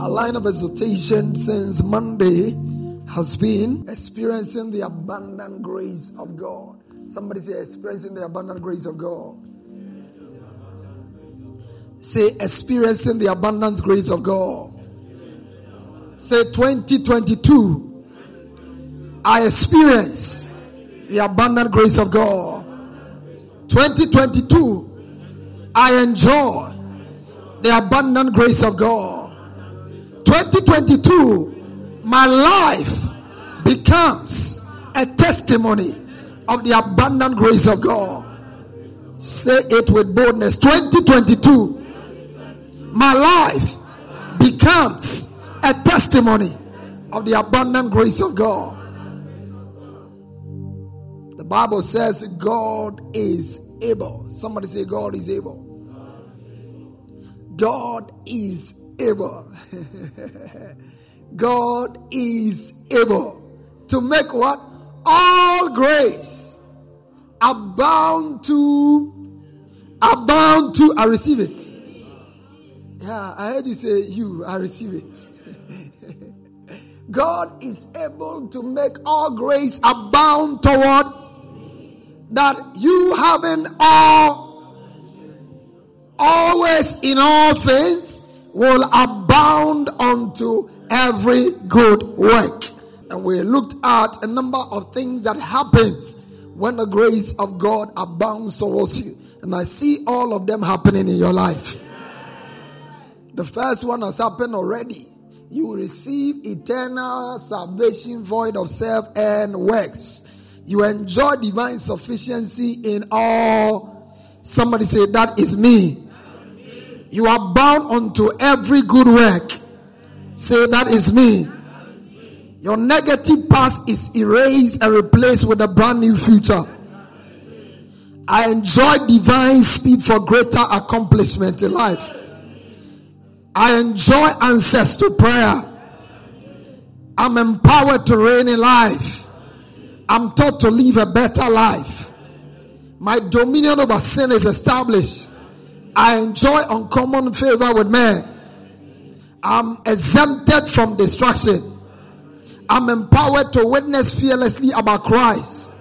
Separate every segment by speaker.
Speaker 1: Our line of exhortation since Monday has been experiencing the abundant grace of God. Somebody say, experiencing the abundant grace of God. Say, experiencing the abundant grace of God. Say, 2022, I experience the abundant grace of God. 2022, I enjoy the abundant grace of God. 2022, my life becomes a testimony of the abundant grace of God. Say it with boldness. 2022, my life becomes a testimony of the abundant grace of God. The Bible says God is able. Somebody say, God is able. God is able. God is able to make what? All grace abound to, abound to, I receive it. Yeah, I heard you say, You, I receive it. God is able to make all grace abound toward that you having all, always in all things will abound unto every good work. And we looked at a number of things that happens when the grace of God abounds towards you. And I see all of them happening in your life. The first one has happened already. You will receive eternal salvation void of self and works. You enjoy divine sufficiency in all. Somebody say, That is me. You are bound unto every good work. Say, That is me. Your negative past is erased and replaced with a brand new future. I enjoy divine speed for greater accomplishment in life. I enjoy answers to prayer. I'm empowered to reign in life. I'm taught to live a better life. My dominion over sin is established. I enjoy uncommon favor with men. I'm exempted from destruction. I'm empowered to witness fearlessly about Christ.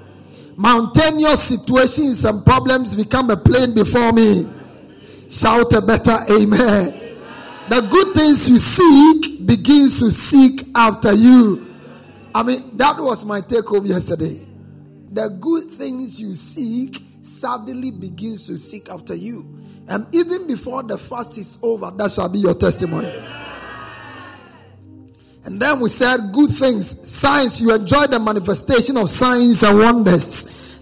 Speaker 1: Mountainous situations and problems become a plain before me. Shout a better amen. The good things you seek begins to seek after you. I mean, that was my take home yesterday. The good things you seek suddenly begins to seek after you. And even before the fast is over, that shall be your testimony. And then we said, Good things, signs, you enjoy the manifestation of signs and wonders.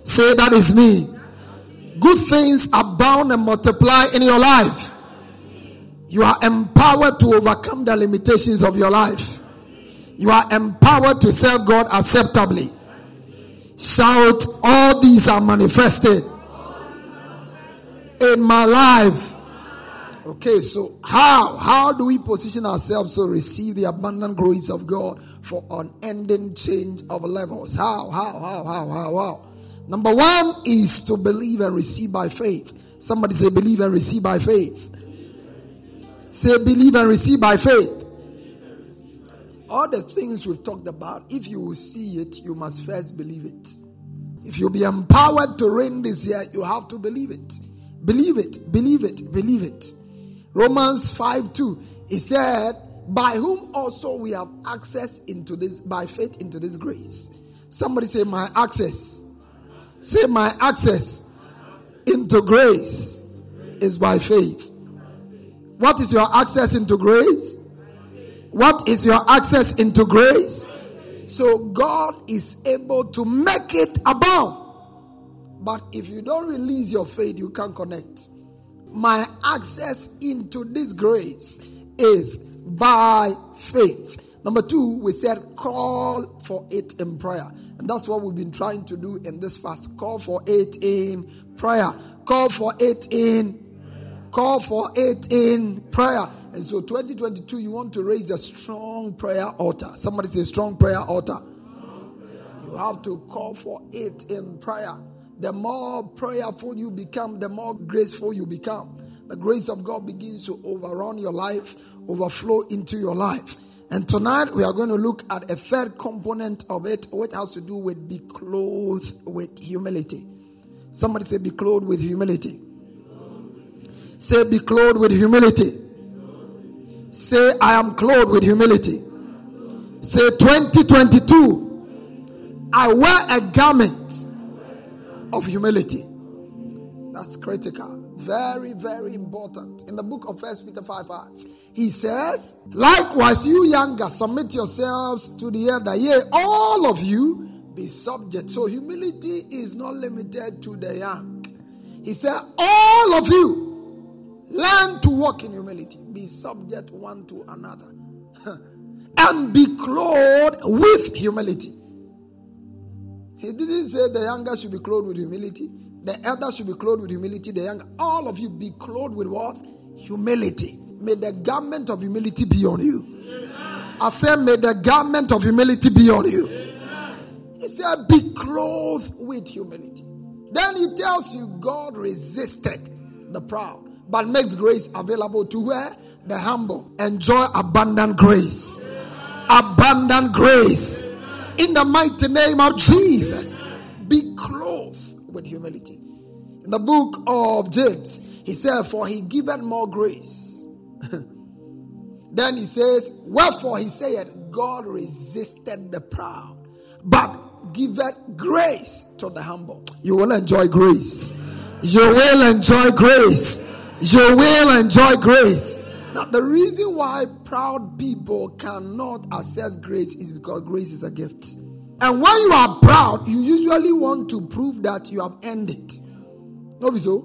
Speaker 1: Say, That is me. Good things abound and multiply in your life. You are empowered to overcome the limitations of your life. You are empowered to serve God acceptably. Shout, All these are manifested in my life. Okay, so how how do we position ourselves to receive the abundant grace of God for unending change of levels? How how how how how how? Number one is to believe and receive by faith. Somebody say believe and receive by faith. Say believe and receive by faith. All the things we've talked about, if you will see it, you must first believe it. If you'll be empowered to reign this year, you have to believe it. Believe it, believe it, believe it. Romans 5 2. He said, By whom also we have access into this, by faith into this grace. Somebody say, My access. Say, My access into grace is by faith. What is your access into grace? What is your access into grace? So God is able to make it abound. But if you don't release your faith, you can't connect. My access into this grace is by faith. Number two, we said call for it in prayer. And that's what we've been trying to do in this fast. Call for it in prayer. Call for it in call for it in prayer. And so 2022, you want to raise a strong prayer altar. Somebody say strong prayer altar. Strong prayer. You have to call for it in prayer. The more prayerful you become, the more graceful you become. The grace of God begins to overrun your life, overflow into your life. And tonight we are going to look at a third component of it, which has to do with be clothed with humility. Somebody say, be clothed with humility. Say, be clothed with humility. Say, I am clothed with humility. Say, 2022, I wear a garment of humility. That's critical. Very, very important. In the book of First Peter 5 5, he says, Likewise, you younger, submit yourselves to the elder. Yea, all of you be subject. So humility is not limited to the young. He said, All of you learn to walk in humility, be subject one to another, and be clothed with humility. He didn't say the younger should be clothed with humility. The elder should be clothed with humility. The younger, all of you be clothed with what? Humility. May the garment of humility be on you. Amen. I said, may the garment of humility be on you. Amen. He said, be clothed with humility. Then he tells you, God resisted the proud, but makes grace available to where? The humble. Enjoy abundant grace. Amen. Abundant grace in the mighty name of Jesus. Be clothed with humility. In the book of James, he said, For he giveth more grace. then he says, Wherefore he said, God resisted the proud, but giveth grace to the humble. You will enjoy grace. You will enjoy grace. You will enjoy grace. Now, the reason why proud people cannot access grace is because grace is a gift. And when you are proud, you usually want to prove that you have earned it. Not be so.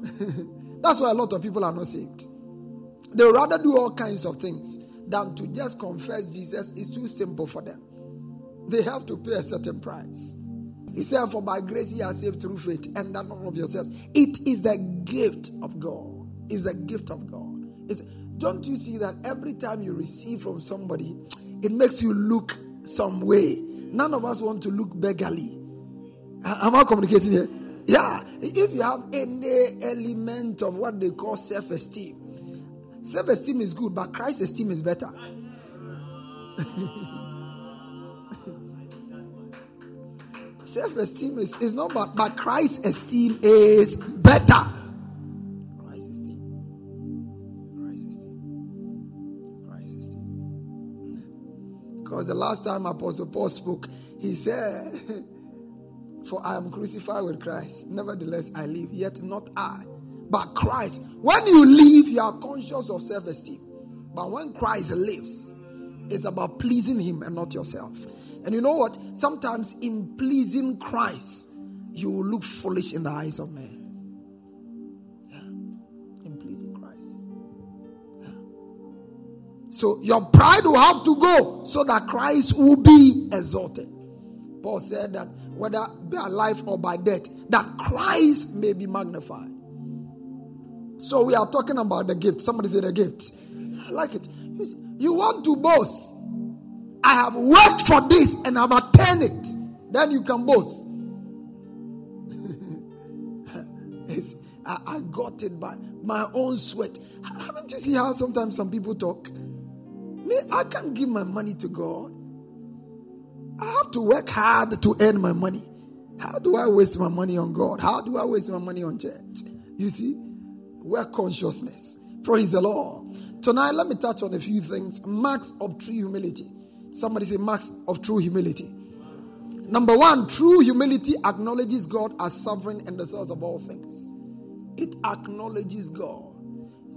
Speaker 1: That's why a lot of people are not saved. They rather do all kinds of things than to just confess Jesus is too simple for them. They have to pay a certain price. He said, For by grace ye are saved through faith, and that not of yourselves. It is the gift of God. It's a gift of God. It's, don't you see that every time you receive from somebody, it makes you look some way? None of us want to look beggarly. Am I communicating here? Yeah. If you have any element of what they call self esteem, self esteem is good, but Christ esteem is better. self esteem is, is not bad, but Christ esteem is better. Because the last time Apostle Paul spoke, he said, For I am crucified with Christ. Nevertheless, I live, yet not I, but Christ. When you live, you are conscious of self esteem. But when Christ lives, it's about pleasing Him and not yourself. And you know what? Sometimes in pleasing Christ, you will look foolish in the eyes of men. So your pride will have to go so that Christ will be exalted. Paul said that whether by life or by death, that Christ may be magnified. So we are talking about the gift. Somebody say the gift. I like it. You want to boast. I have worked for this and I've attained it. Then you can boast. I, I got it by my own sweat. Haven't you seen how sometimes some people talk? Me, I can't give my money to God. I have to work hard to earn my money. How do I waste my money on God? How do I waste my money on church? You see, work consciousness. Praise the Lord. Tonight, let me touch on a few things. Marks of true humility. Somebody say, marks of true humility. Number one, true humility acknowledges God as sovereign and the source of all things. It acknowledges God.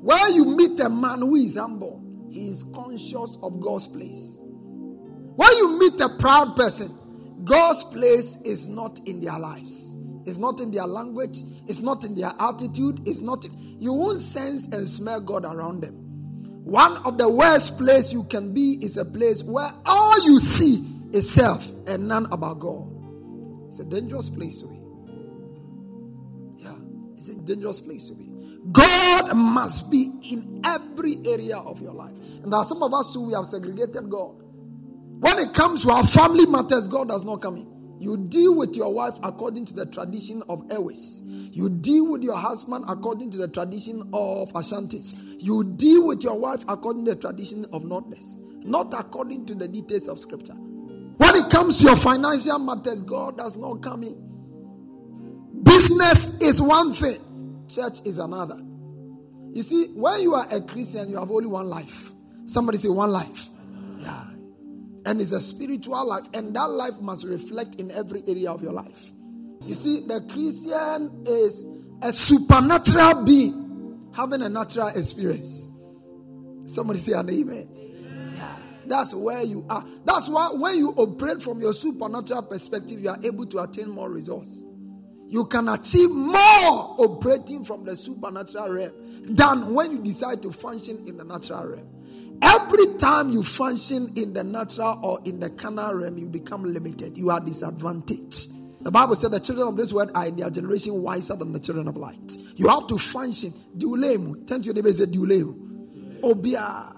Speaker 1: Where you meet a man who is humble, he is conscious of God's place. When you meet a proud person, God's place is not in their lives. It's not in their language. It's not in their attitude. It's not. In, you won't sense and smell God around them. One of the worst place you can be is a place where all you see is self and none about God. It's a dangerous place to be. Yeah, it's a dangerous place to be. God must be in every area of your life. And there are some of us who we have segregated God. When it comes to our family matters, God does not come in. You deal with your wife according to the tradition of Ewes. You deal with your husband according to the tradition of Ashantis. You deal with your wife according to the tradition of Northerners, not according to the details of Scripture. When it comes to your financial matters, God does not come in. Business is one thing, church is another. You see, when you are a Christian, you have only one life. Somebody say one life. Yeah. And it's a spiritual life, and that life must reflect in every area of your life. You see, the Christian is a supernatural being having a natural experience. Somebody say an amen. Yeah, that's where you are. That's why when you operate from your supernatural perspective, you are able to attain more results. You can achieve more operating from the supernatural realm than when you decide to function in the natural realm. Every time you function in the natural or in the carnal realm, you become limited. You are disadvantaged. The Bible said the children of this world are in their generation wiser than the children of light. You have to function. Diulemu. Turn to your neighbor and say, Diulemu. Obia.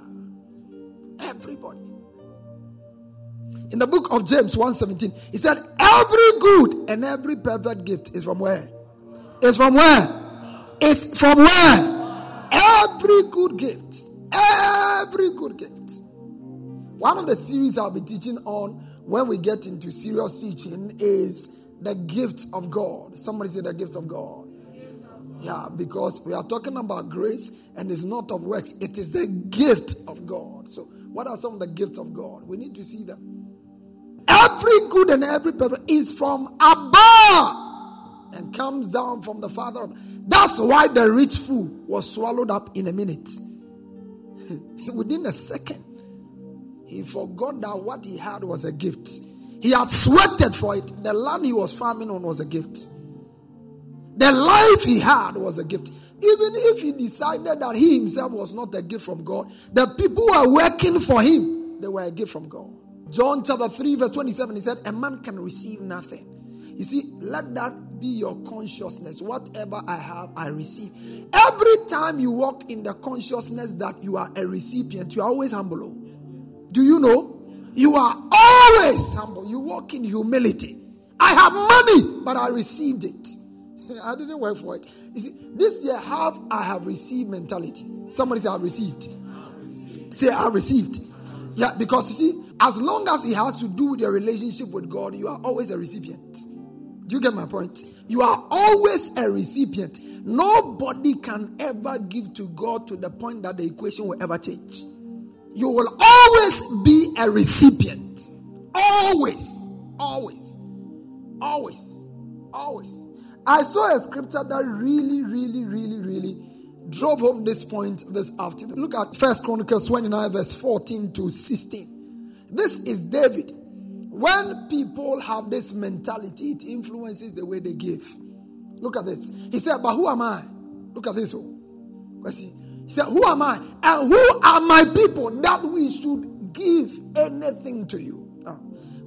Speaker 1: Everybody. In the book of James 1:17, he said, Every good and every perfect gift is from where? Is from where? Is from where? Every good gift. Every good gift. One of the series I'll be teaching on when we get into serious teaching is the gift of God. Somebody say the gift of God. Yeah, because we are talking about grace and it's not of works, it is the gift of God. So, what are some of the gifts of God? We need to see them. Every good and every perfect is from above and comes down from the Father. That's why the rich fool was swallowed up in a minute. Within a second, he forgot that what he had was a gift. He had sweated for it. The land he was farming on was a gift. The life he had was a gift. Even if he decided that he himself was not a gift from God, the people who are working for him, they were a gift from God. John chapter 3, verse 27, he said, A man can receive nothing. You see, let that be your consciousness. Whatever I have, I receive. Every time you walk in the consciousness that you are a recipient, you are always humble. Oh. Do you know? You are always humble. You walk in humility. I have money, but I received it. I didn't work for it. You see, this year have I have received mentality. Somebody say I've received. received. Say I've received. Yeah, because you see, as long as it has to do with your relationship with God, you are always a recipient. Do you get my point? You are always a recipient. Nobody can ever give to God to the point that the equation will ever change you will always be a recipient. Always, always, always, always. I saw a scripture that really, really, really, really drove home this point this afternoon. Look at First Chronicles 29, verse 14 to 16. This is David. When people have this mentality, it influences the way they give. Look at this. He said, But who am I? Look at this. See, he said, Who am I? And who are my people that we should give anything to you? Now,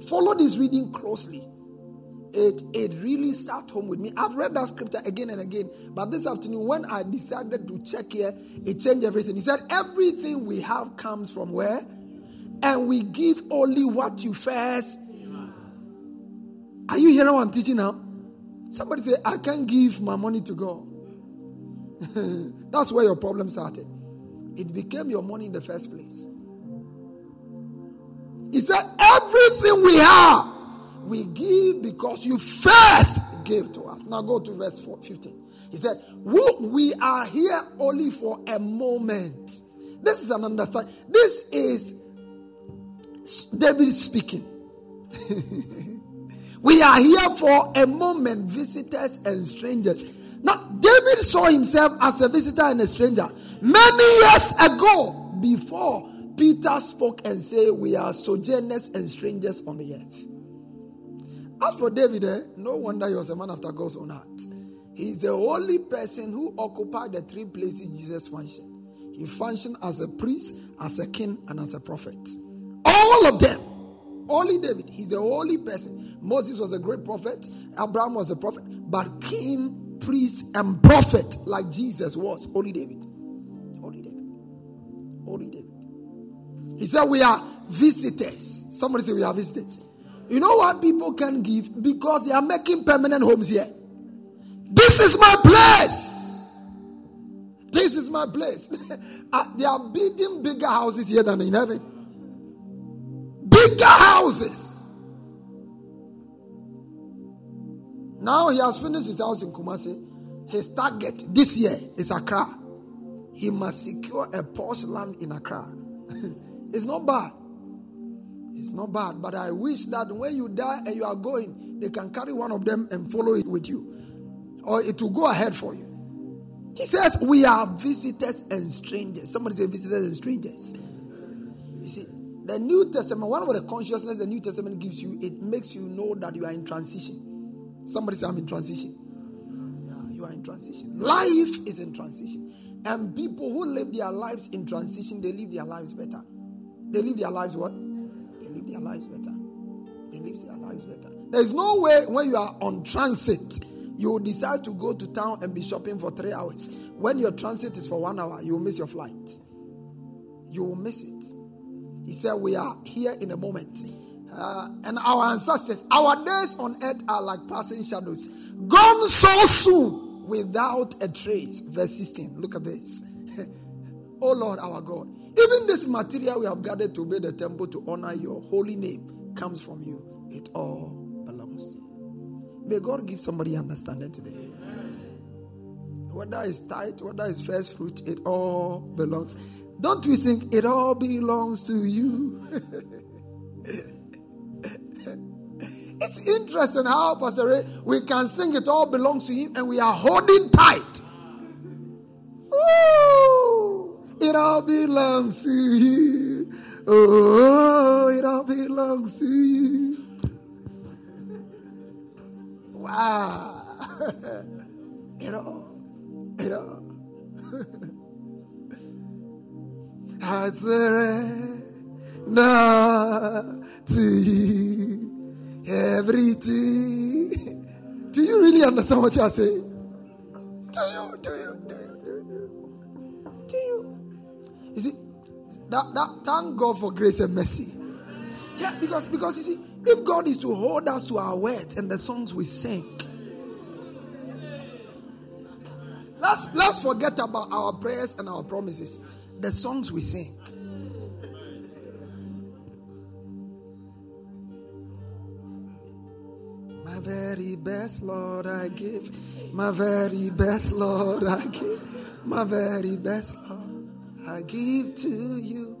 Speaker 1: follow this reading closely. It, it really sat home with me. I've read that scripture again and again, but this afternoon, when I decided to check here, it changed everything. He said, Everything we have comes from where? And we give only what you first. Are you hearing what I'm teaching now? Somebody say, I can't give my money to God. That's where your problem started. It became your money in the first place. He said, Everything we have, we give because you first gave to us. Now go to verse 15. He said, We are here only for a moment. This is an understanding. This is David speaking. we are here for a moment, visitors and strangers. Now, David saw himself as a visitor and a stranger many years ago before Peter spoke and said, We are sojourners and strangers on the earth. As for David, eh, no wonder he was a man after God's own heart. He's the only person who occupied the three places Jesus functioned. He functioned as a priest, as a king, and as a prophet. All of them. Only David. He's the only person. Moses was a great prophet. Abraham was a prophet. But king, priest, and prophet, like Jesus was, only David. Only David. Only David. He said, We are visitors. Somebody say, We are visitors. You know what people can give? Because they are making permanent homes here. This is my place. This is my place. Uh, they are building bigger houses here than in heaven. Houses. Now he has finished his house in Kumasi. His target this year is Accra. He must secure a posh land in Accra. it's not bad. It's not bad, but I wish that when you die and you are going, they can carry one of them and follow it with you, or it will go ahead for you. He says, We are visitors and strangers. Somebody say, Visitors and strangers. You see, the New Testament, one of the consciousness the New Testament gives you, it makes you know that you are in transition. Somebody say, I'm in transition. Yeah, you are in transition. Life is in transition. And people who live their lives in transition, they live their lives better. They live their lives what? They live their lives better. They live their lives better. There's no way when you are on transit you will decide to go to town and be shopping for three hours. When your transit is for one hour, you will miss your flight. You will miss it. He said, We are here in a moment. Uh, and our ancestors, our days on earth are like passing shadows, gone so soon without a trace. Verse 16. Look at this. oh Lord, our God. Even this material we have gathered to build a temple to honor your holy name comes from you. It all belongs to you. May God give somebody understanding today. Whether it's tithe, whether it's first fruit, it all belongs. Don't we sing, it all belongs to you? it's interesting how, Pastor Ray, we can sing it all belongs to him and we are holding tight. Ooh, it all belongs to you. Oh, it all belongs to you. Wow. you know, you know. I surrender to you everything. Do you really understand what you are saying? Do you? Do you? Do you? Do you? You? See, that, that thank God for grace and mercy. Yeah, because because you see, if God is to hold us to our words and the songs we sing, let's let's forget about our prayers and our promises. The songs we sing. My very best, Lord, I give. My very best, Lord, I give. My very best, Lord, I give to you.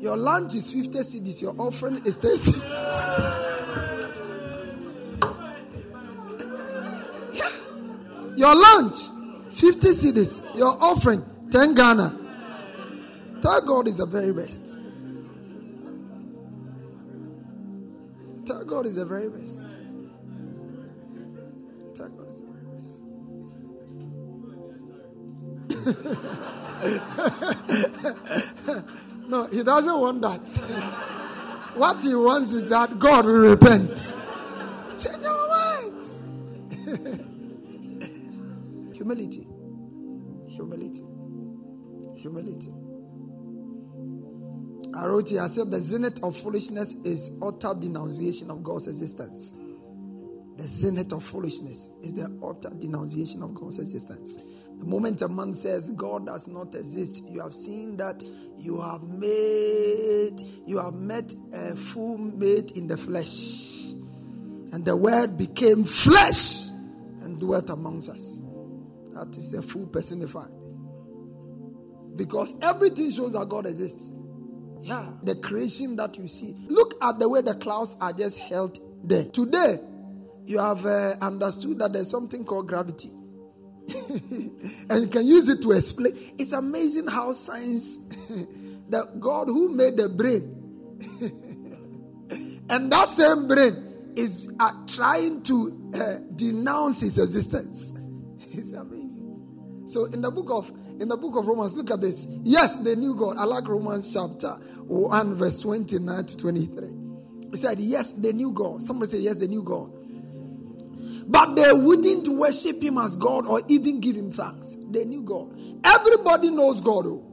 Speaker 1: Your lunch is 50 cedis, your offering is 10 cedis. yeah. Your lunch, 50 cedis, your offering, 10 Ghana. Tell God is the very best. Tell God is the very best. Tell God is the very best. No, he doesn't want that. what he wants is that God will repent. Change our minds. Humility. Humility. Humility. I wrote here, I said the zenith of foolishness is utter denunciation of God's existence. The zenith of foolishness is the utter denunciation of God's existence. The moment a man says God does not exist, you have seen that you have made, you have met a fool made in the flesh. And the word became flesh and dwelt amongst us. That is a fool personified. Because everything shows that God exists. Yeah, the creation that you see. Look at the way the clouds are just held there. Today, you have uh, understood that there's something called gravity. and you can use it to explain. It's amazing how science, the God who made the brain, and that same brain is uh, trying to uh, denounce his existence. It's amazing. So in the book of in the book of Romans, look at this. Yes, they knew God. I like Romans chapter 1, verse 29 to 23. He said, Yes, they knew God. Somebody say, Yes, they knew God. But they wouldn't worship him as God or even give him thanks. They knew God. Everybody knows God. Oh.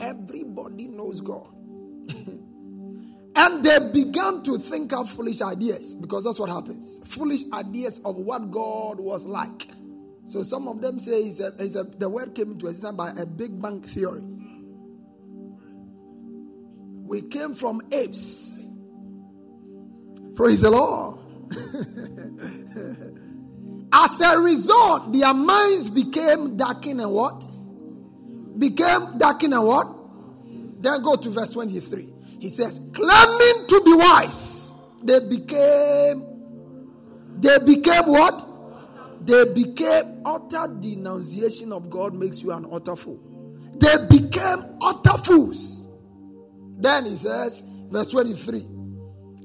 Speaker 1: Everybody knows God. and they began to think of foolish ideas because that's what happens. Foolish ideas of what God was like. So some of them say it's a, it's a, the word came into existence by a Big Bang theory. We came from apes. Praise the Lord. As a result, their minds became darkened and what? Became darkened and what? Then go to verse 23. He says, claiming to be wise, they became, they became what? They became utter denunciation of God makes you an utter fool. They became utter fools. Then he says, verse 23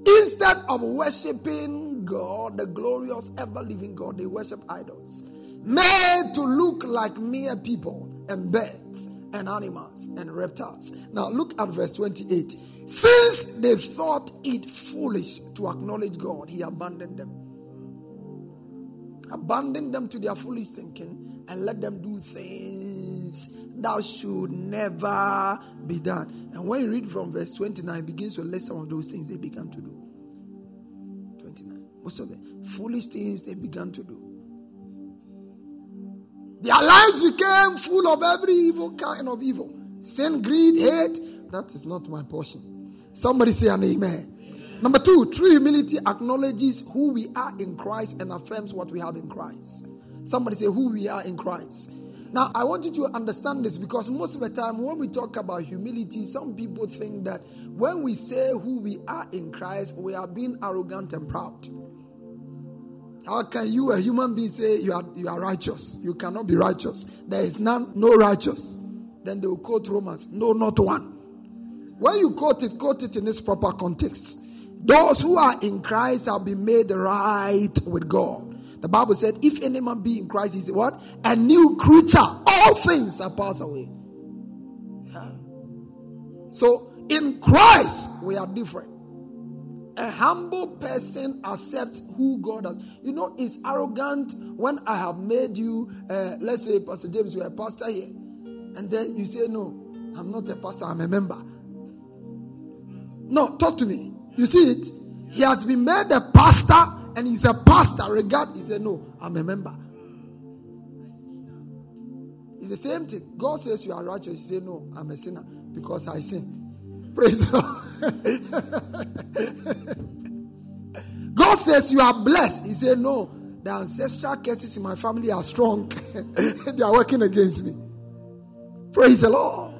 Speaker 1: Instead of worshiping God, the glorious, ever living God, they worship idols made to look like mere people and birds and animals and reptiles. Now, look at verse 28. Since they thought it foolish to acknowledge God, he abandoned them. Abandoned them to their foolish thinking and let them do things that should never be done. And when you read from verse 29, begins to list some of those things they began to do. 29. Most of the foolish things they began to do. Their lives became full of every evil kind of evil. Sin, greed, hate. That is not my portion. Somebody say an amen. Number two, true humility acknowledges who we are in Christ and affirms what we have in Christ. Somebody say who we are in Christ. Now, I want you to understand this because most of the time when we talk about humility, some people think that when we say who we are in Christ, we are being arrogant and proud. How can you, a human being, say you are, you are righteous? You cannot be righteous. There is none, no righteous. Then they will quote Romans, no, not one. When you quote it, quote it in its proper context. Those who are in Christ have been made right with God. The Bible said, if any man be in Christ, he's what? A new creature. All things are passed away. Yeah. So in Christ, we are different. A humble person accepts who God has. You know, it's arrogant when I have made you, uh, let's say, Pastor James, you're a pastor here. And then you say, No, I'm not a pastor, I'm a member. No, talk to me. You see it? He has been made a pastor and he's a pastor, regard, he said, No, I'm a member. It's the same thing. God says you are righteous. He said, No, I'm a sinner because I sin. Praise the Lord. God says you are blessed. He said, No, the ancestral curses in my family are strong. they are working against me. Praise the Lord.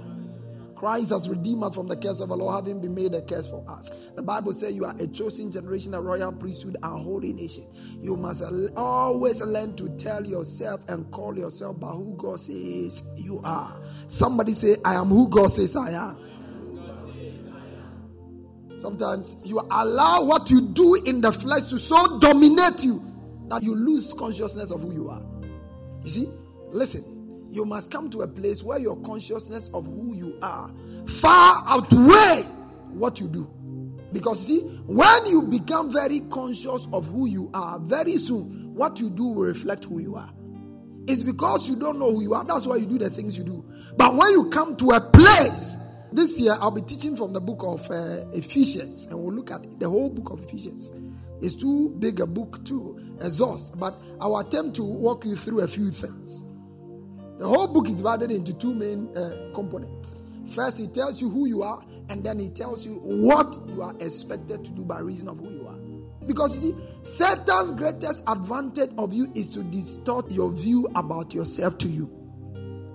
Speaker 1: Christ has redeemed us from the curse of the law, having been made a curse for us. The Bible says you are a chosen generation, a royal priesthood, a holy nation. You must always learn to tell yourself and call yourself by who God says you are. Somebody say, I am who God says I am. Sometimes you allow what you do in the flesh to so dominate you that you lose consciousness of who you are. You see, listen, you must come to a place where your consciousness of who you are far outweigh what you do. Because see, when you become very conscious of who you are, very soon what you do will reflect who you are. It's because you don't know who you are. That's why you do the things you do. But when you come to a place, this year I'll be teaching from the book of uh, Ephesians, and we'll look at the whole book of Ephesians. It's too big a book to exhaust, but I'll attempt to walk you through a few things. The whole book is divided into two main uh, components. First, he tells you who you are, and then he tells you what you are expected to do by reason of who you are. Because you see, Satan's greatest advantage of you is to distort your view about yourself to you.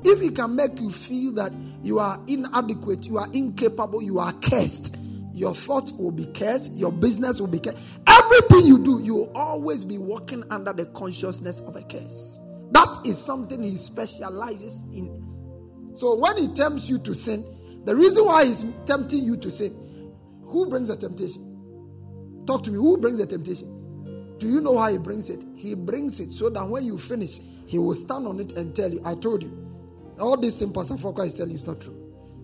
Speaker 1: If he can make you feel that you are inadequate, you are incapable, you are cursed, your thoughts will be cursed, your business will be cursed. Everything you do, you will always be walking under the consciousness of a curse. That is something he specializes in. So when he tempts you to sin, the reason why he's tempting you to sin, who brings the temptation? Talk to me. Who brings the temptation? Do you know how he brings it? He brings it so that when you finish, he will stand on it and tell you, I told you. All this Pastor Foka is telling you is not true.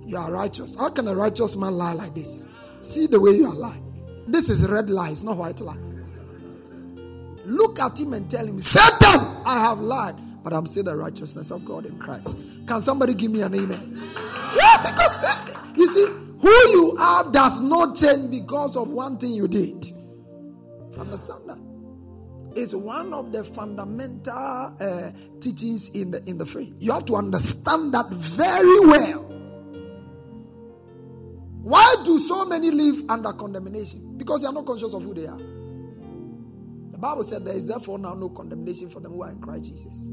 Speaker 1: You are righteous. How can a righteous man lie like this? See the way you are lying. This is red lies, not white lie. Look at him and tell him, Satan, I have lied, but I'm still the righteousness of God in Christ. Can somebody give me an amen? Yeah, because you see, who you are does not change because of one thing you did. Understand that? It's one of the fundamental uh, teachings in the in the faith. You have to understand that very well. Why do so many live under condemnation? Because they are not conscious of who they are. Bible said there is therefore now no condemnation for them who are in Christ Jesus.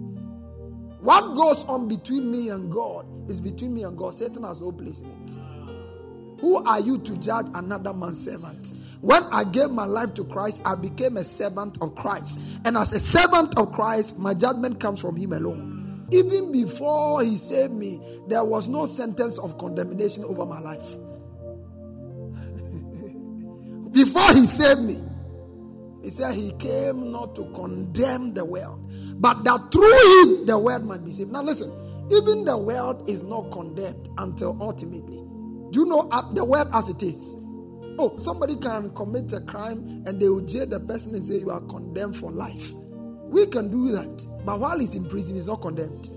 Speaker 1: What goes on between me and God is between me and God. Satan has no place in it. Who are you to judge another man's servant? When I gave my life to Christ, I became a servant of Christ. And as a servant of Christ, my judgment comes from Him alone. Even before He saved me, there was no sentence of condemnation over my life. before He saved me, He said He came not to condemn the world, but that through Him the world might be saved. Now, listen, even the world is not condemned until ultimately. Do you know the world as it is? Oh, somebody can commit a crime and they will jail the person and say you are condemned for life. We can do that. But while he's in prison, he's not condemned.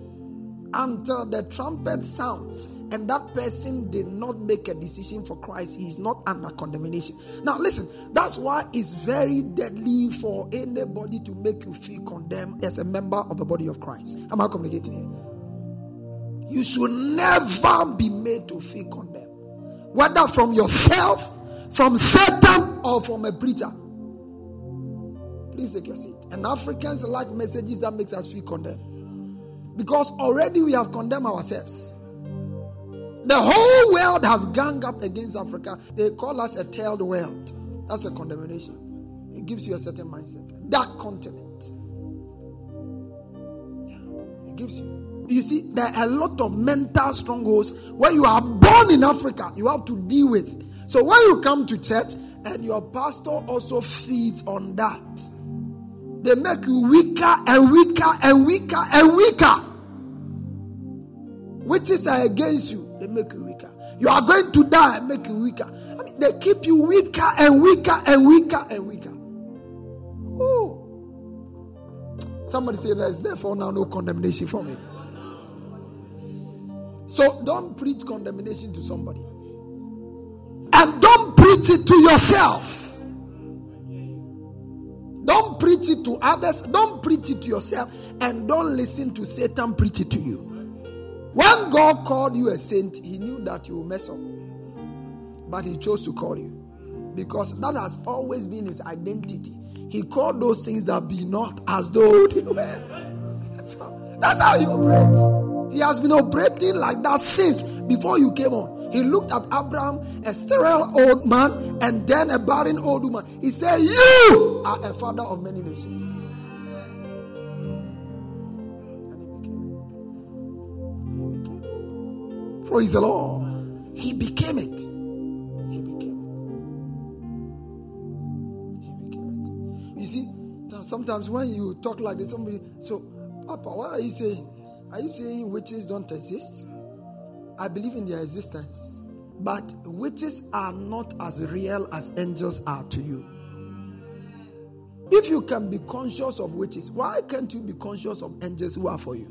Speaker 1: Until the trumpet sounds and that person did not make a decision for Christ, he is not under condemnation. Now, listen, that's why it's very deadly for anybody to make you feel condemned as a member of the body of Christ. Am I communicating here? You should never be made to feel condemned, whether from yourself from Satan or from a preacher. Please take your seat. And Africans like messages that makes us feel condemned. Because already we have condemned ourselves. The whole world has ganged up against Africa. They call us a tailed world. That's a condemnation. It gives you a certain mindset. That continent. Yeah, it gives you. You see, there are a lot of mental strongholds where you are born in Africa, you have to deal with. So when you come to church and your pastor also feeds on that, they make you weaker and weaker and weaker and weaker. Witches are against you, they make you weaker. You are going to die and make you weaker. I mean, they keep you weaker and weaker and weaker and weaker. Oh. Somebody say there is therefore now no condemnation for me. So don't preach condemnation to somebody. And don't preach it to yourself. Don't preach it to others. Don't preach it to yourself. And don't listen to Satan preach it to you. When God called you a saint, he knew that you will mess up. But he chose to call you. Because that has always been his identity. He called those things that be not as though they were. That's how, that's how he operates. He has been operating like that since before you came on. He looked at Abraham, a sterile old man, and then a barren old woman. He said, You are a father of many nations. And he became it. He became it. Praise the Lord. He became it. He became it. He became it. You see, sometimes when you talk like this, somebody, so, Papa, what are you saying? Are you saying witches don't exist? I believe in their existence. But witches are not as real as angels are to you. If you can be conscious of witches, why can't you be conscious of angels who are for you?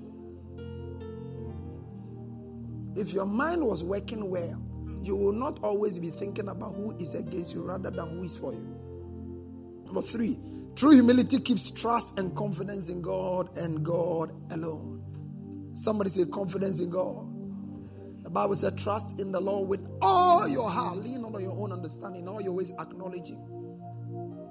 Speaker 1: If your mind was working well, you will not always be thinking about who is against you rather than who is for you. Number three, true humility keeps trust and confidence in God and God alone. Somebody say confidence in God. The Bible said, trust in the Lord with all your heart. Lean on your own understanding. All your ways acknowledging.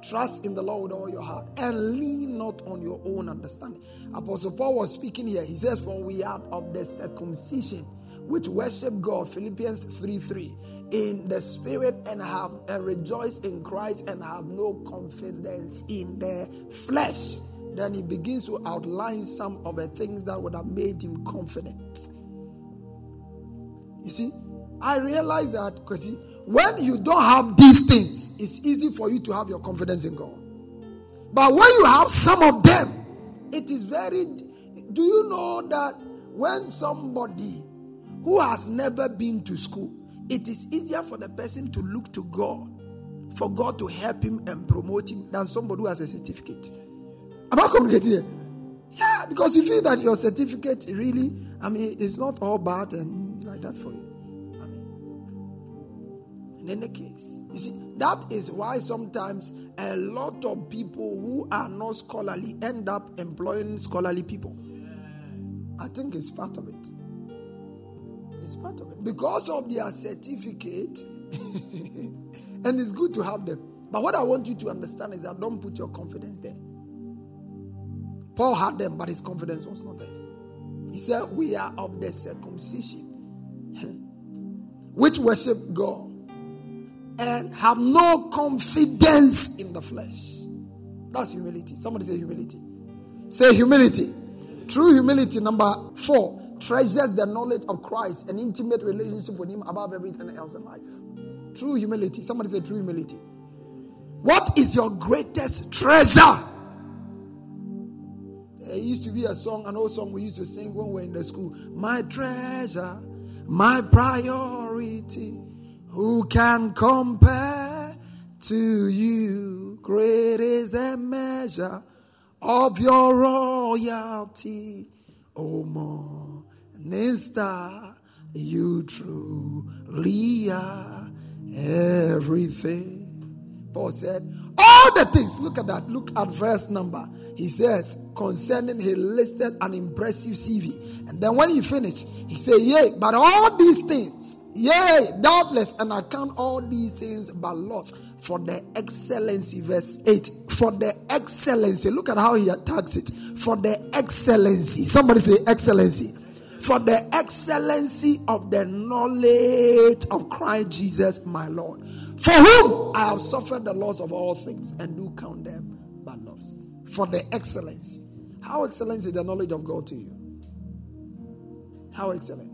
Speaker 1: Trust in the Lord with all your heart and lean not on your own understanding. Apostle Paul was speaking here. He says, For we are of the circumcision which worship God, Philippians 3 3, in the spirit and have and rejoice in Christ and have no confidence in the flesh. Then he begins to outline some of the things that would have made him confident. You see, I realize that because when you don't have these things, it's easy for you to have your confidence in God. But when you have some of them, it is very. Do you know that when somebody who has never been to school, it is easier for the person to look to God for God to help him and promote him than somebody who has a certificate. Am I communicating here? Yeah, because you feel that your certificate really, I mean, it's not all bad and like that for you. In any case, you see, that is why sometimes a lot of people who are not scholarly end up employing scholarly people. I think it's part of it. It's part of it. Because of their certificate, and it's good to have them. But what I want you to understand is that don't put your confidence there. Paul had them, but his confidence was not there. He said, We are of the circumcision, which worship God and have no confidence in the flesh. That's humility. Somebody say humility. Say humility. True humility, number four, treasures the knowledge of Christ, an intimate relationship with Him above everything else in life. True humility. Somebody say true humility. What is your greatest treasure? There used to be a song, an old song we used to sing when we were in the school. My treasure, my priority. Who can compare to you? Great is the measure of your royalty. Oh, morning star, you truly are everything. Paul said, All the things, look at that, look at verse number he says, concerning, he listed an impressive CV. And then when he finished, he said, Yea, but all these things, yea, doubtless, and I count all these things but loss for the excellency. Verse 8. For the excellency. Look at how he attacks it. For the excellency. Somebody say excellency. For the excellency of the knowledge of Christ Jesus my Lord. For whom I have suffered the loss of all things and do count them but lost. for the excellency. How excellent is the knowledge of God to you? How excellent?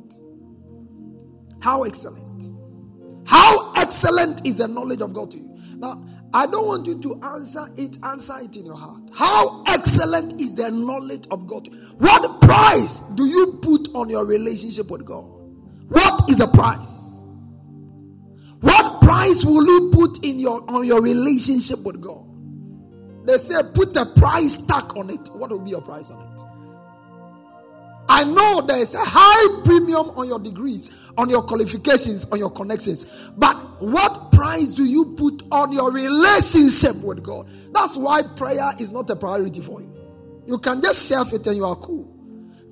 Speaker 1: How excellent? How excellent is the knowledge of God to you? Now, I don't want you to answer it, answer it in your heart. How excellent is the knowledge of God? What price do you put on your relationship with God? What is the price? What price will you put in your on your relationship with God? They say put a price tag on it. What will be your price on it? I know there is a high premium on your degrees, on your qualifications, on your connections. But what price do you put on your relationship with God? That's why prayer is not a priority for you. You can just shelf it and you are cool.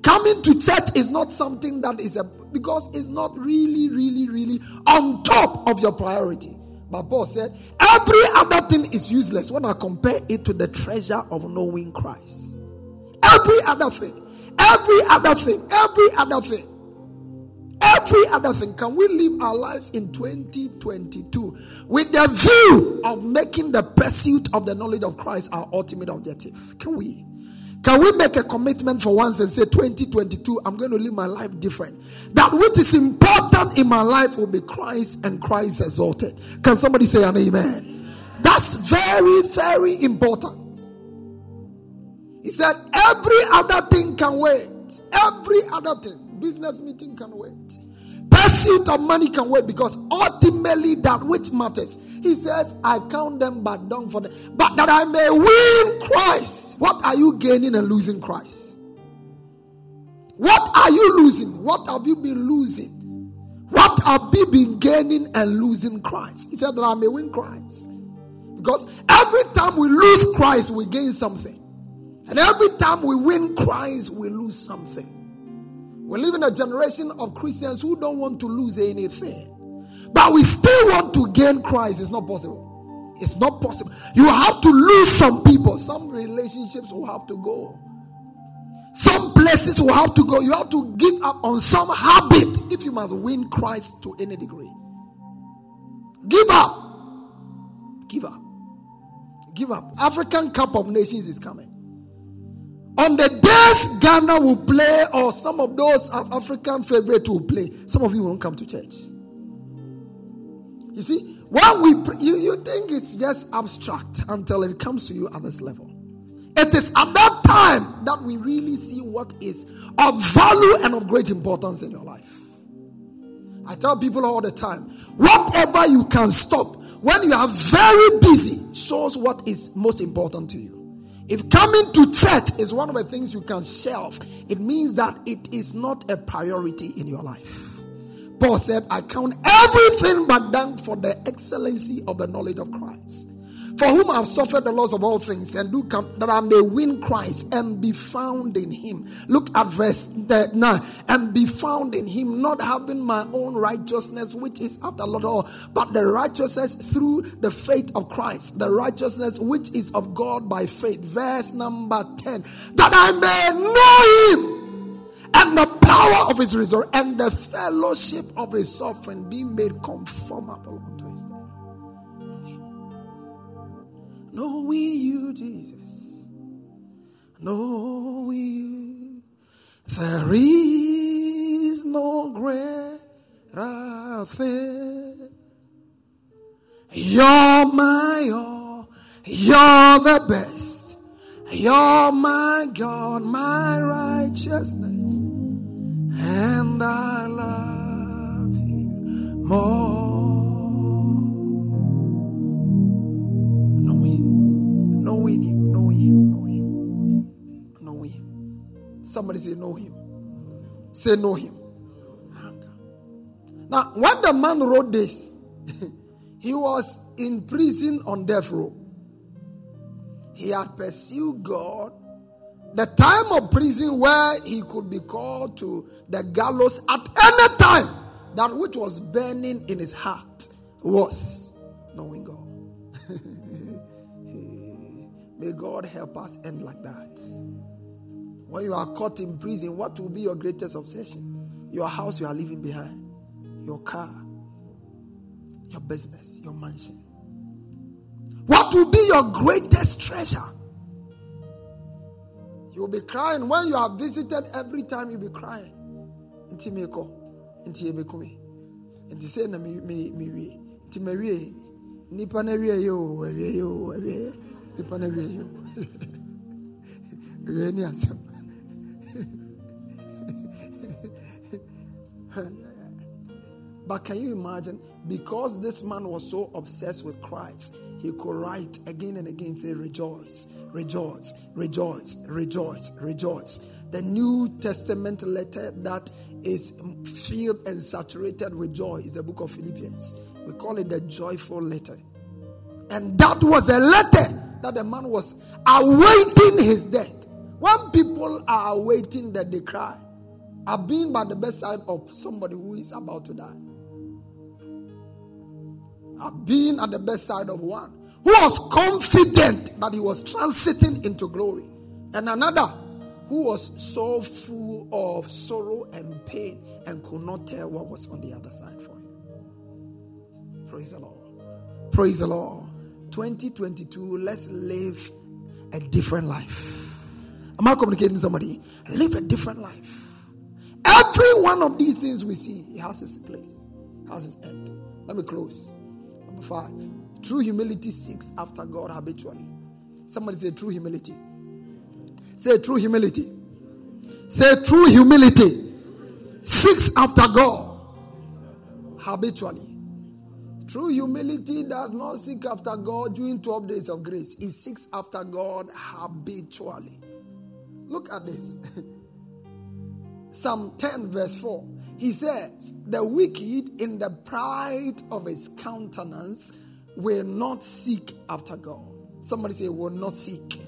Speaker 1: Coming to church is not something that is a because it's not really, really, really on top of your priority. But Paul said, every other thing is useless when I compare it to the treasure of knowing Christ. Every other thing, every other thing, every other thing, every other thing. Can we live our lives in 2022 with the view of making the pursuit of the knowledge of Christ our ultimate objective? Can we? Can we make a commitment for once and say 2022, I'm going to live my life different? That which is important in my life will be Christ and Christ exalted. Can somebody say an amen? That's very, very important. He said, every other thing can wait. Every other thing. Business meeting can wait. Pursuit of money can wait because ultimately that which matters he says, I count them but dung for them, but that I may win Christ. What are you gaining and losing Christ? What are you losing? What have you been losing? What have you been gaining and losing Christ? He said that I may win Christ. Because every time we lose Christ, we gain something. And every time we win Christ, we lose something. We live in a generation of Christians who don't want to lose anything. But we still want to gain Christ. It's not possible. It's not possible. You have to lose some people. Some relationships will have to go. Some places will have to go. You have to give up on some habit if you must win Christ to any degree. Give up. Give up. Give up. African Cup of Nations is coming. On the days Ghana will play, or some of those African favorites will play, some of you won't come to church. You see, when we you, you think it's just abstract until it comes to you at this level. It is at that time that we really see what is of value and of great importance in your life. I tell people all the time, whatever you can stop when you are very busy shows what is most important to you. If coming to church is one of the things you can shelve, it means that it is not a priority in your life. Paul said, I count everything but dung for the excellency of the knowledge of Christ. For whom I have suffered the loss of all things, and do come that I may win Christ and be found in him. Look at verse 9. And be found in him, not having my own righteousness, which is after law, but the righteousness through the faith of Christ, the righteousness which is of God by faith. Verse number 10. That I may know him and the power of his resurrection and the fellowship of his suffering, be made conformable knowing you, Jesus, knowing you, there is no greater thing. You're my all, you're the best. You're my God, my righteousness, and I love you more. Somebody say, Know him. Say, Know him. Now, when the man wrote this, he was in prison on death row. He had pursued God. The time of prison where he could be called to the gallows at any time, that which was burning in his heart was knowing God. May God help us end like that. When you are caught in prison, what will be your greatest obsession? Your house you are leaving behind, your car, your business, your mansion. What will be your greatest treasure? You'll be crying when you are visited every time you'll be crying. Inti meko, inti ebekumi, inti say na mi mi inti me wie, nipa na wie yo, wie yo, wie nipa no awie yio awie ni asɛm But can you imagine? Because this man was so obsessed with Christ, he could write again and again, say, Rejoice, rejoice, rejoice, rejoice, rejoice. The New Testament letter that is filled and saturated with joy is the book of Philippians. We call it the joyful letter. And that was a letter that the man was awaiting his death. When people are awaiting that they cry, I've been by the bedside of somebody who is about to die. I've been at the bedside of one who was confident that he was transiting into glory, and another who was so full of sorrow and pain and could not tell what was on the other side for him. Praise the Lord. Praise the Lord. 2022, let's live a different life. Am I communicating somebody? Live a different life. Every one of these things we see, it has its place, has its end. Let me close. Number five. True humility seeks after God habitually. Somebody say true humility. Say true humility. Say true humility seeks after God habitually. True humility does not seek after God during 12 days of grace, it seeks after God habitually. Look at this. Psalm 10, verse 4. He says, The wicked, in the pride of his countenance, will not seek after God. Somebody say, Will not seek.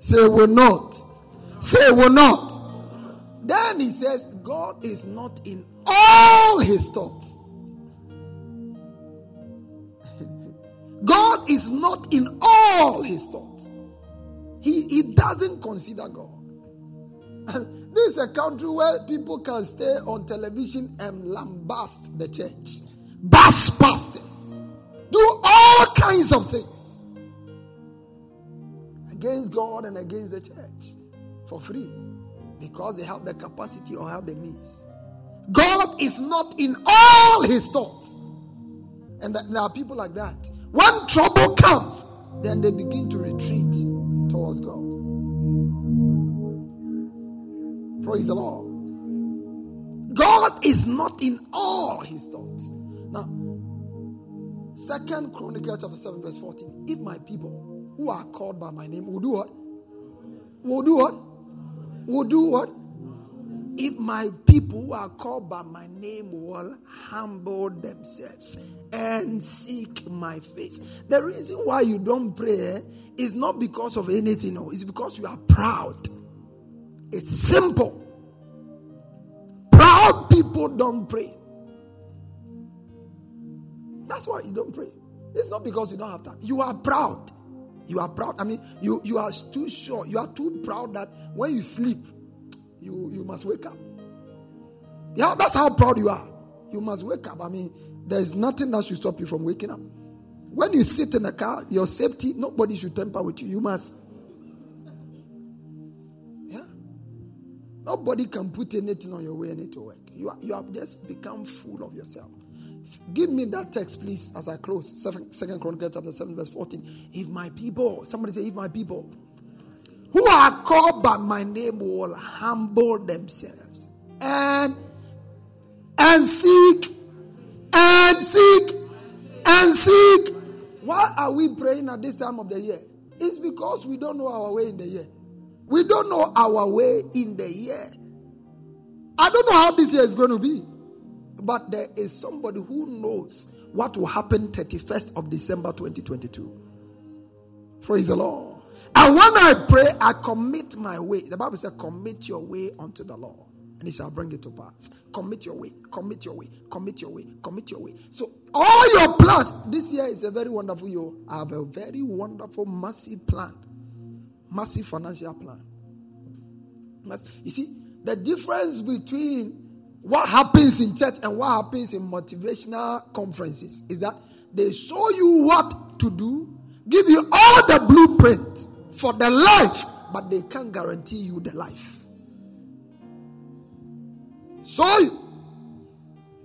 Speaker 1: Say, Will not. Say, Will not. Then he says, God is not in all his thoughts. God is not in all his thoughts. He, he doesn't consider God. And this is a country where people can stay on television and lambast the church, bash pastors, do all kinds of things against God and against the church for free because they have the capacity or have the means. God is not in all his thoughts. And there are people like that. When trouble comes, then they begin to retreat towards God. Praise the Lord. God is not in all his thoughts. Now, Second Chronicle chapter 7, verse 14. If my people who are called by my name will do what? Will do what? Will do what? If my people who are called by my name will humble themselves and seek my face. The reason why you don't pray is not because of anything, no, it's because you are proud. It's simple. Proud people don't pray. That's why you don't pray. It's not because you don't have time. You are proud. You are proud. I mean, you, you are too sure. You are too proud that when you sleep, you, you must wake up. Yeah, that's how proud you are. You must wake up. I mean, there's nothing that should stop you from waking up. When you sit in a car, your safety, nobody should tamper with you. You must. Yeah. Nobody can put anything on your way and it will work. You, are, you have just become full of yourself. Give me that text, please, as I close. Second, Second Chronicles chapter 7, verse 14. If my people, somebody say, if my people who are called by my name will humble themselves and and seek and seek and seek. Why are we praying at this time of the year? It's because we don't know our way in the year. We don't know our way in the year. I don't know how this year is going to be, but there is somebody who knows what will happen 31st of December 2022. Praise the Lord. And when I pray, I commit my way. The Bible says, commit your way unto the Lord, and he shall bring it to pass. Commit your way, commit your way, commit your way, commit your way. So, all your plans, this year is a very wonderful year. I have a very wonderful, massive plan, massive financial plan. You see, the difference between what happens in church and what happens in motivational conferences is that they show you what to do, give you all the blueprint for the life, but they can't guarantee you the life. So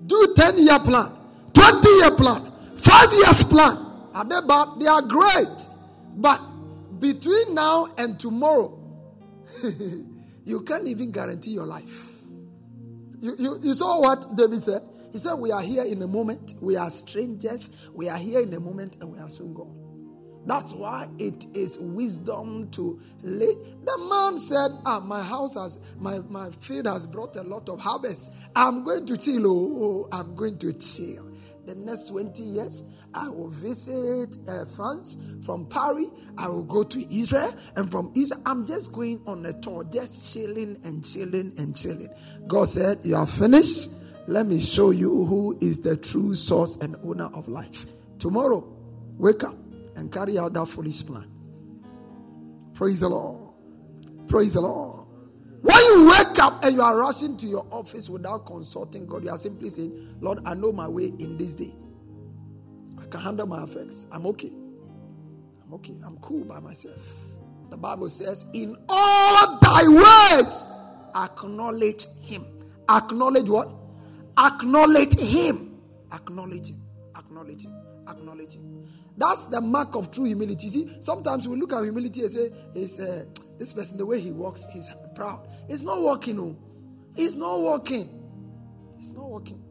Speaker 1: do 10 year plan, 20 year plan, 5 years plan. Are they bad? They are great. But between now and tomorrow, you can't even guarantee your life. You, you, you saw what David said? He said, We are here in a moment, we are strangers, we are here in a moment, and we are soon gone. That's why it is wisdom to lay. The man said, Ah, my house has, my, my field has brought a lot of harvest. I'm going to chill. Oh, I'm going to chill. The next 20 years, I will visit uh, France. From Paris, I will go to Israel. And from Israel, I'm just going on a tour, just chilling and chilling and chilling. God said, You are finished. Let me show you who is the true source and owner of life. Tomorrow, wake up and carry out that foolish plan. Praise the Lord. Praise the Lord. When you wake up and you are rushing to your office without consulting God, you are simply saying, Lord, I know my way in this day. I can handle my effects. I'm okay. I'm okay. I'm cool by myself. The Bible says, In all thy ways, acknowledge him. Acknowledge what? Acknowledge him. Acknowledge him. Acknowledge him. Acknowledge him. That's the mark of true humility. You see, sometimes we look at humility and say, "Is uh, this person the way he walks? He's proud." It's not working. No, it's not working. It's not working.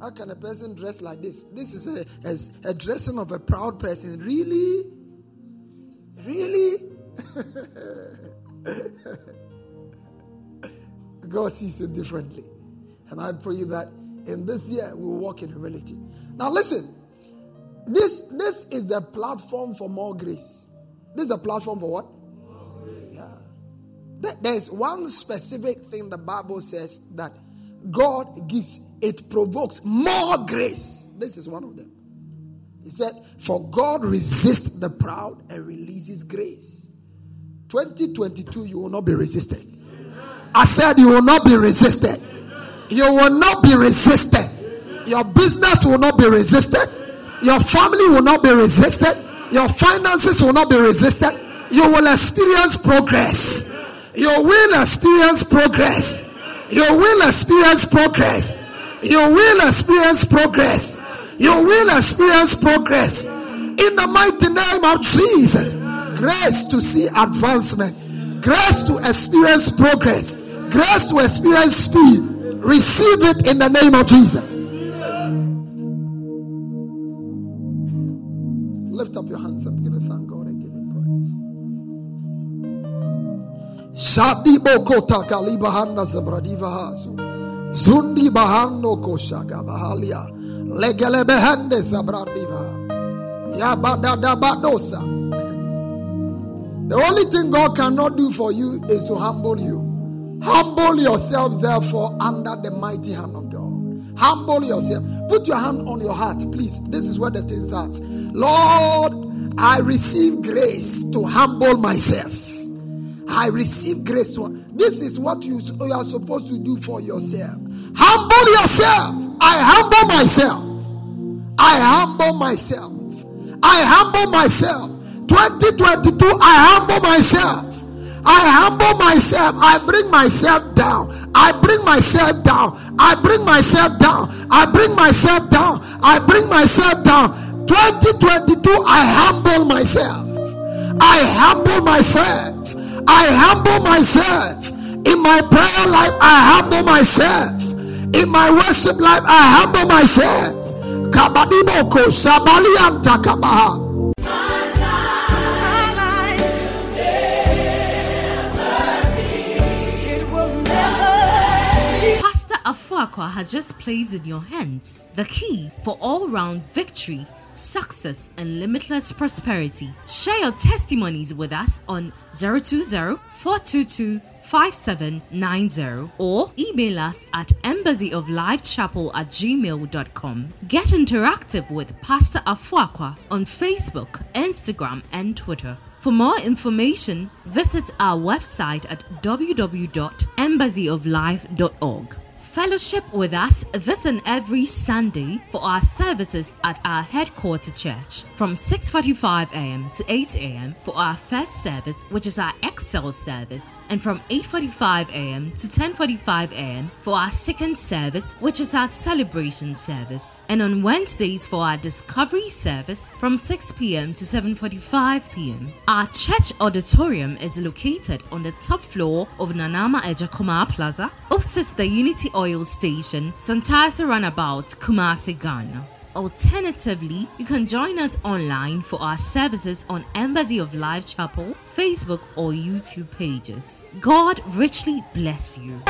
Speaker 1: How can a person dress like this? This is a, a, a dressing of a proud person. Really, really. God sees it differently, and I pray that in this year we will walk in humility. Now, listen. This, this is the platform for more grace. This is a platform for what? Yeah. There's one specific thing the Bible says that God gives, it provokes more grace. This is one of them. He said, For God resists the proud and releases grace. 2022, you will not be resisted. I said, You will not be resisted. You will not be resisted. Your business will not be resisted. Your family will not be resisted. Your finances will not be resisted. You will experience progress. You will experience progress. You will experience progress. You will experience progress. You will experience progress. In the mighty name of Jesus. Grace to see advancement. Grace to experience progress. Grace to experience speed. Receive it in the name of Jesus. Shadibo kota kaliba handa zabradiva hazo. Zundi bahando koshaga bahalia. Legele behende zabrandiva. Yabadada badosa. The only thing God cannot do for you is to humble you. Humble yourselves, therefore, under the mighty hand of God. Humble yourself. Put your hand on your heart, please. This is where the thing starts. Lord, I receive grace to humble myself. I receive grace. This is what you, you are supposed to do for yourself. Humble yourself. I humble myself. I humble myself. I humble myself. 2022, I humble myself. I humble myself. I bring myself down. I bring myself down. I bring myself down. I bring myself down. I bring myself down. 2022, I humble myself. I humble myself. I humble myself. In my prayer life, I humble myself. In my worship life, I humble myself. Kabadimoko Sabalian Takabaha.
Speaker 2: Afuaqua has just placed in your hands the key for all round victory, success, and limitless prosperity. Share your testimonies with us on 020 422 5790 or email us at embassyoflifechapel at gmail.com. Get interactive with Pastor Afuaqua on Facebook, Instagram, and Twitter. For more information, visit our website at www.embassyoflife.org fellowship with us this and every Sunday for our services at our headquarters church from 6:45 a.m. to 8 a.m. for our first service, which is our Excel service, and from 8:45 a.m. to 10:45 a.m. for our second service, which is our celebration service, and on Wednesdays for our discovery service from 6 p.m. to 7:45 p.m. Our church auditorium is located on the top floor of Nanama Ejakuma Plaza, opposite the Unity Oil oil station, Santasi Runabout, Kumasi, Ghana. Alternatively, you can join us online for our services on Embassy of Life Chapel, Facebook, or YouTube pages. God richly bless you.